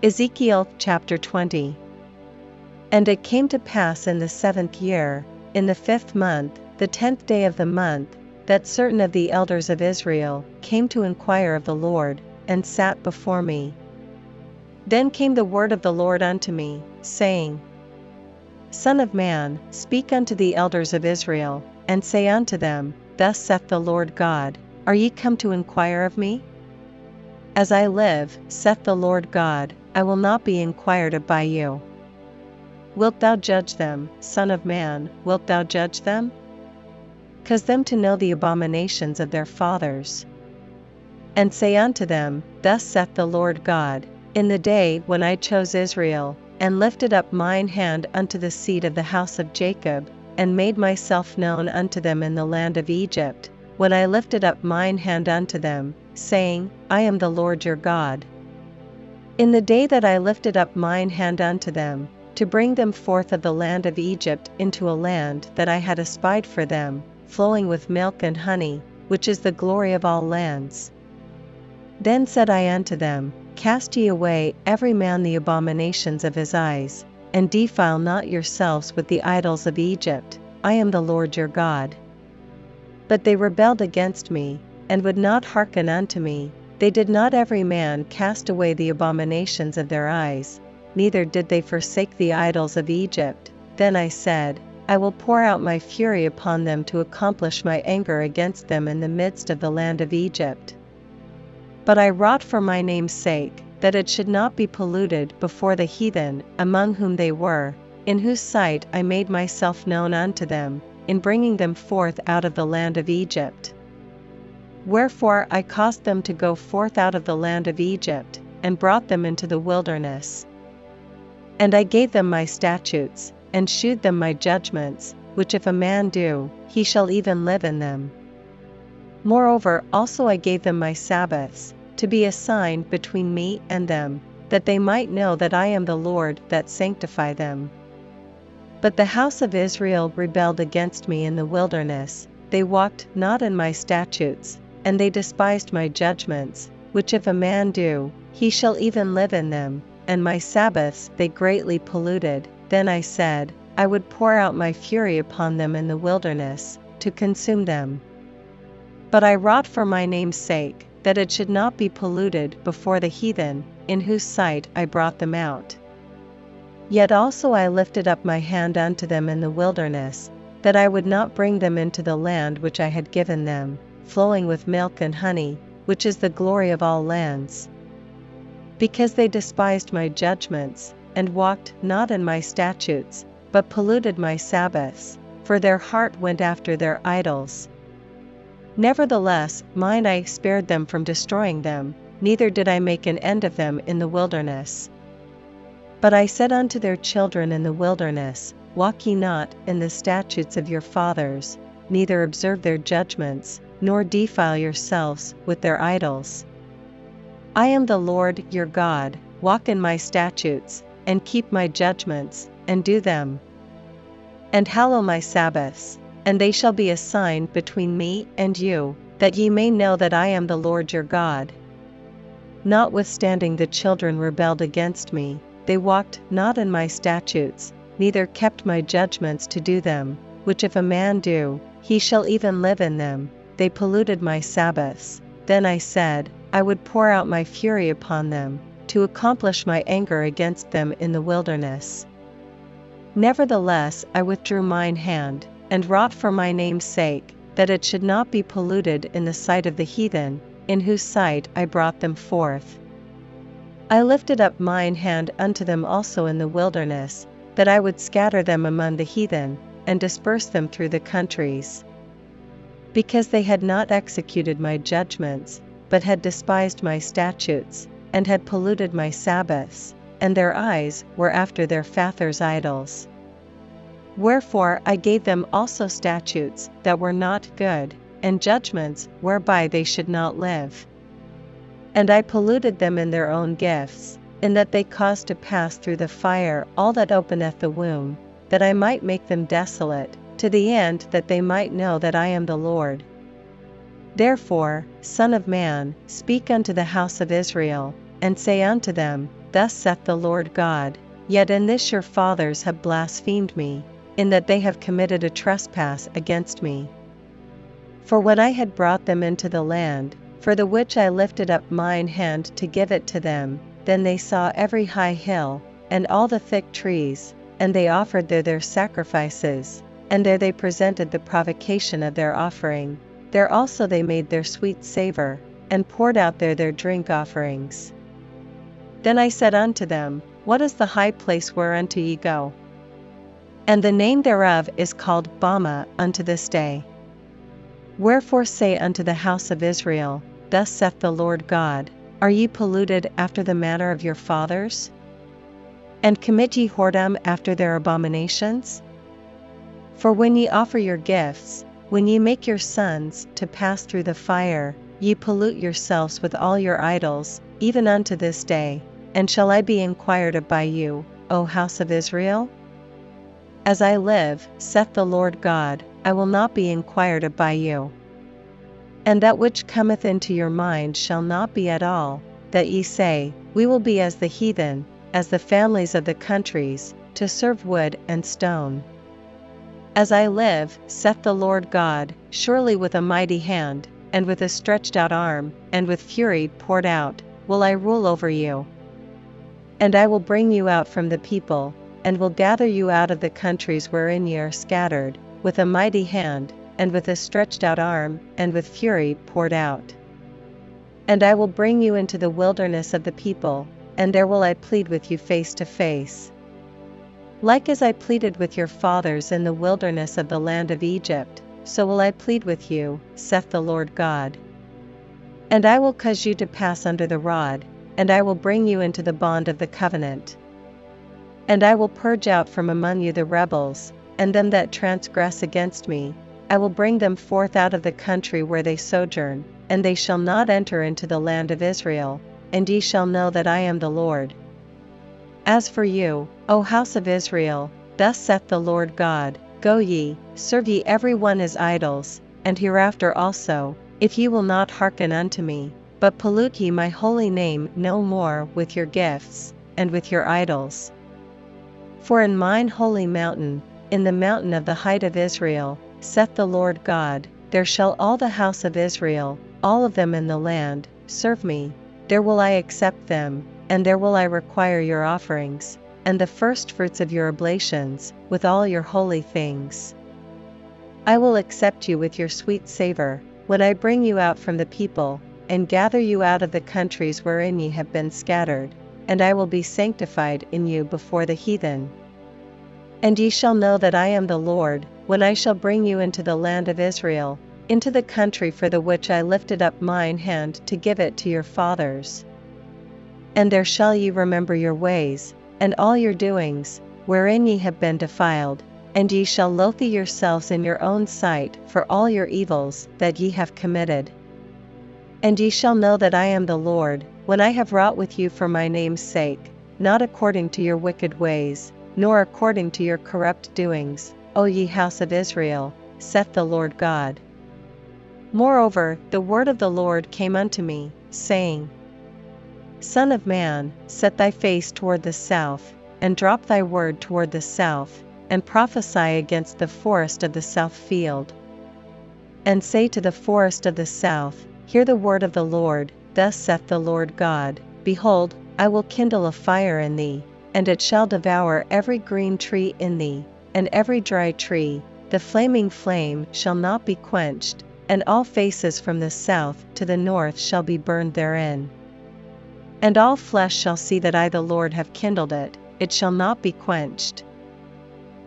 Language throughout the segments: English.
Ezekiel chapter 20 And it came to pass in the seventh year, in the fifth month, the tenth day of the month, that certain of the elders of Israel came to inquire of the Lord, and sat before me. Then came the word of the Lord unto me, saying, Son of man, speak unto the elders of Israel, and say unto them, Thus saith the Lord God, Are ye come to inquire of me? As I live, saith the Lord God, I will not be inquired of by you. Wilt thou judge them, Son of man, wilt thou judge them? Cause them to know the abominations of their fathers. And say unto them, Thus saith the Lord God, In the day when I chose Israel, and lifted up mine hand unto the seed of the house of Jacob, and made myself known unto them in the land of Egypt, when I lifted up mine hand unto them, saying, I am the Lord your God. In the day that I lifted up mine hand unto them, to bring them forth of the land of Egypt into a land that I had espied for them, flowing with milk and honey, which is the glory of all lands. Then said I unto them, Cast ye away every man the abominations of his eyes, and defile not yourselves with the idols of Egypt, I am the Lord your God. But they rebelled against me, and would not hearken unto me, they did not every man cast away the abominations of their eyes, neither did they forsake the idols of Egypt. Then I said, I will pour out my fury upon them to accomplish my anger against them in the midst of the land of Egypt. But I wrought for my name's sake, that it should not be polluted before the heathen, among whom they were, in whose sight I made myself known unto them, in bringing them forth out of the land of Egypt. Wherefore I caused them to go forth out of the land of Egypt, and brought them into the wilderness. And I gave them my statutes, and shewed them my judgments, which if a man do, he shall even live in them. Moreover also I gave them my Sabbaths, to be a sign between me and them, that they might know that I am the Lord that sanctify them. But the house of Israel rebelled against me in the wilderness, they walked not in my statutes, and they despised my judgments, which if a man do, he shall even live in them, and my Sabbaths they greatly polluted. Then I said, I would pour out my fury upon them in the wilderness, to consume them. But I wrought for my name's sake, that it should not be polluted before the heathen, in whose sight I brought them out. Yet also I lifted up my hand unto them in the wilderness, that I would not bring them into the land which I had given them, flowing with milk and honey, which is the glory of all lands. Because they despised my judgments, and walked not in my statutes, but polluted my Sabbaths, for their heart went after their idols. Nevertheless, mine eye spared them from destroying them, neither did I make an end of them in the wilderness. But I said unto their children in the wilderness, Walk ye not in the statutes of your fathers, neither observe their judgments, nor defile yourselves with their idols. I am the Lord your God, walk in my statutes, and keep my judgments, and do them. And hallow my Sabbaths, and they shall be a sign between me and you, that ye may know that I am the Lord your God. Notwithstanding the children rebelled against me, they walked not in my statutes, neither kept my judgments to do them, which if a man do, he shall even live in them, they polluted my Sabbaths. Then I said, I would pour out my fury upon them, to accomplish my anger against them in the wilderness. Nevertheless I withdrew mine hand, and wrought for my name's sake, that it should not be polluted in the sight of the heathen, in whose sight I brought them forth. I lifted up mine hand unto them also in the wilderness, that I would scatter them among the heathen, and disperse them through the countries because they had not executed my judgments, but had despised my statutes, and had polluted my Sabbaths, and their eyes were after their fathers' idols. Wherefore I gave them also statutes that were not good, and judgments whereby they should not live. And I polluted them in their own gifts, in that they caused to pass through the fire all that openeth the womb, that I might make them desolate, to the end that they might know that I am the Lord. Therefore, Son of Man, speak unto the house of Israel, and say unto them, Thus saith the Lord God, Yet in this your fathers have blasphemed me, in that they have committed a trespass against me. For when I had brought them into the land, for the which I lifted up mine hand to give it to them, then they saw every high hill, and all the thick trees, and they offered there their sacrifices, and there they presented the provocation of their offering. There also they made their sweet savour, and poured out there their drink offerings. Then I said unto them, What is the high place whereunto ye go? And the name thereof is called Bamah unto this day. Wherefore say unto the house of Israel, Thus saith the Lord God, Are ye polluted after the manner of your fathers? And commit ye whoredom after their abominations? For when ye offer your gifts, when ye make your sons to pass through the fire, ye pollute yourselves with all your idols, even unto this day. And shall I be inquired of by you, O house of Israel? As I live, saith the Lord God, I will not be inquired of by you. And that which cometh into your mind shall not be at all, that ye say, We will be as the heathen, as the families of the countries, to serve wood and stone. As I live, saith the Lord God, surely with a mighty hand, and with a stretched out arm, and with fury poured out, will I rule over you. And I will bring you out from the people, and will gather you out of the countries wherein ye are scattered, with a mighty hand, and with a stretched out arm, and with fury poured out. And I will bring you into the wilderness of the people, and there will I plead with you face to face. Like as I pleaded with your fathers in the wilderness of the land of Egypt, so will I plead with you, saith the Lord God. And I will cause you to pass under the rod, and I will bring you into the bond of the covenant. And I will purge out from among you the rebels, and them that transgress against me, I will bring them forth out of the country where they sojourn, and they shall not enter into the land of Israel, and ye shall know that I am the Lord. As for you, O house of Israel, thus saith the Lord God Go ye, serve ye every one his idols, and hereafter also, if ye will not hearken unto me, but pollute ye my holy name no more with your gifts, and with your idols. For in mine holy mountain, in the mountain of the height of Israel, saith the Lord God, there shall all the house of Israel, all of them in the land, serve me, there will I accept them, and there will I require your offerings, and the firstfruits of your oblations, with all your holy things. I will accept you with your sweet savour, when I bring you out from the people, and gather you out of the countries wherein ye have been scattered, and I will be sanctified in you before the heathen. And ye shall know that I am the Lord, when I shall bring you into the land of Israel, into the country for the which I lifted up mine hand to give it to your fathers and there shall ye remember your ways, and all your doings, wherein ye have been defiled, and ye shall loathe yourselves in your own sight for all your evils that ye have committed. And ye shall know that I am the Lord, when I have wrought with you for my name's sake, not according to your wicked ways, nor according to your corrupt doings, O ye house of Israel, saith the Lord God. Moreover, the word of the Lord came unto me, saying, Son of man, set thy face toward the south, and drop thy word toward the south, and prophesy against the forest of the south field. And say to the forest of the south, Hear the word of the Lord, thus saith the Lord God Behold, I will kindle a fire in thee, and it shall devour every green tree in thee, and every dry tree, the flaming flame shall not be quenched, and all faces from the south to the north shall be burned therein. And all flesh shall see that I the Lord have kindled it, it shall not be quenched.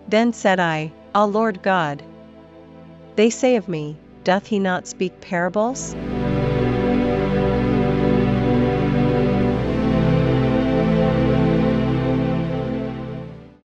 Then said I, Ah Lord God, they say of me, Doth he not speak parables?